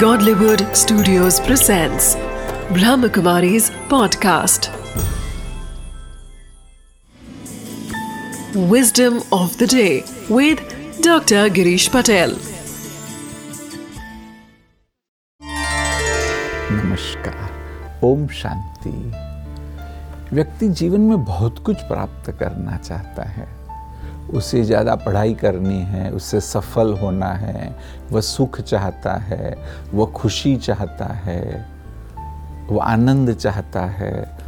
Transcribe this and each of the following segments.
Godlywood Studios presents Brahmakumari's podcast. Wisdom of the day with Dr. Girish Patel. नमस्कार ओम शांति व्यक्ति जीवन में बहुत कुछ प्राप्त करना चाहता है उसे ज़्यादा पढ़ाई करनी है, उससे सफल होना है, वह सुख चाहता है, वह खुशी चाहता है, वह आनंद चाहता है।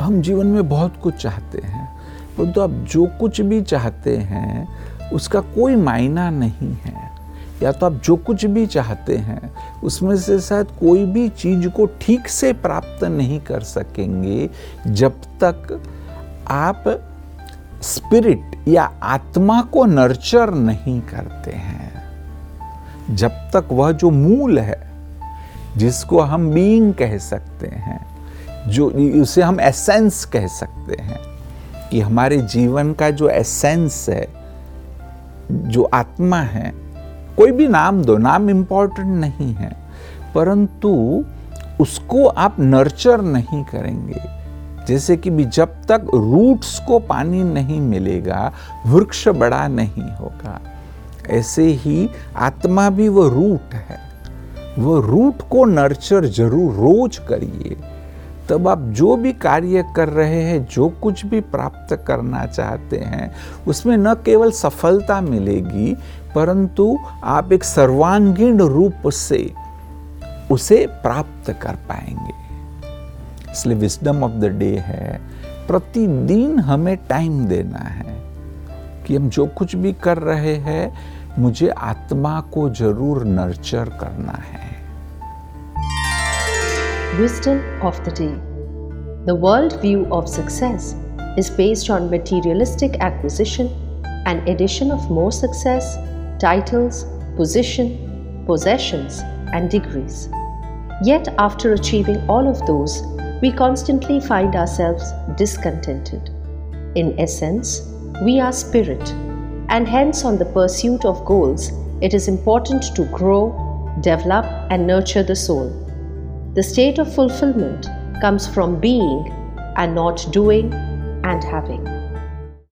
हम जीवन में बहुत कुछ चाहते हैं, परंतु तो आप जो कुछ भी चाहते हैं, उसका कोई मायना नहीं है। या तो आप जो कुछ भी चाहते हैं, उसमें से शायद कोई भी चीज़ को ठीक से प्राप्त नहीं कर सकेंगे, जब तक आप स्पिरिट या आत्मा को नर्चर नहीं करते हैं। जब तक वह जो मूल है, जिसको हम बीइंग कह सकते हैं, जो उसे हम एसेंस कह सकते हैं, कि हमारे जीवन का जो एसेंस है, जो आत्मा है, कोई भी नाम दो, नाम इंपॉर्टेंट नहीं है, परंतु उसको आप नर्चर नहीं करेंगे। जैसे कि भी जब तक रूट्स को पानी नहीं मिलेगा, वृक्ष बड़ा नहीं होगा। ऐसे ही आत्मा भी वो रूट है। वो रूट को नर्चर ज़रूर, रोज करिए। तब आप जो भी कार्य कर रहे हैं, जो कुछ भी प्राप्त करना चाहते हैं, उसमें न केवल सफलता मिलेगी, परंतु आप एक सर्वांगीण रूप से उसे प्राप्त कर पाएँगे। इसलिए विजडम ऑफ़ द डे है प्रतिदिन हमें टाइम देना है कि हम जो कुछ भी कर रहे हैं मुझे आत्मा को ज़रूर नर्चर करना है Wisdom of the day The world view of success is based on materialistic acquisition and addition of more success, titles, position, possessions, and degrees. Yet, after achieving all of those, we constantly find ourselves discontented. In essence, we are spirit, and hence, on the pursuit of goals, it is important to grow, develop, and nurture the soul. The state of fulfillment comes from being and not doing and having.